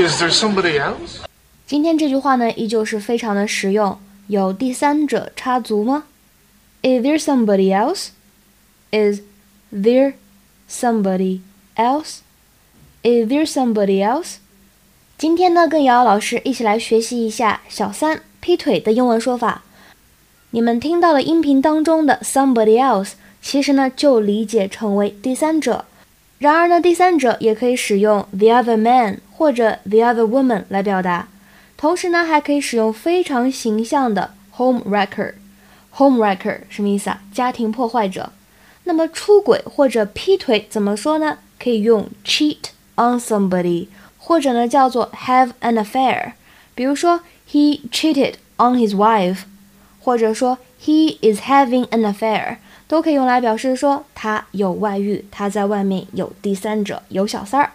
Is there somebody else? 今天这句话呢，依旧是非常的实用。有第三者插足吗？Is there somebody else? Is there somebody else? Is there somebody else? 今天呢，跟瑶瑶老师一起来学习一下小三劈腿的英文说法。你们听到的音频当中的 somebody else，其实呢就理解成为第三者。然而呢，第三者也可以使用 the other man 或者 the other woman 来表达。同时呢，还可以使用非常形象的 home wrecker。home wrecker 什么意思啊？家庭破坏者。那么出轨或者劈腿怎么说呢？可以用 cheat on somebody，或者呢叫做 have an affair。比如说 he cheated on his wife，或者说 he is having an affair，都可以用来表示说他有外遇，他在外面有第三者，有小三儿。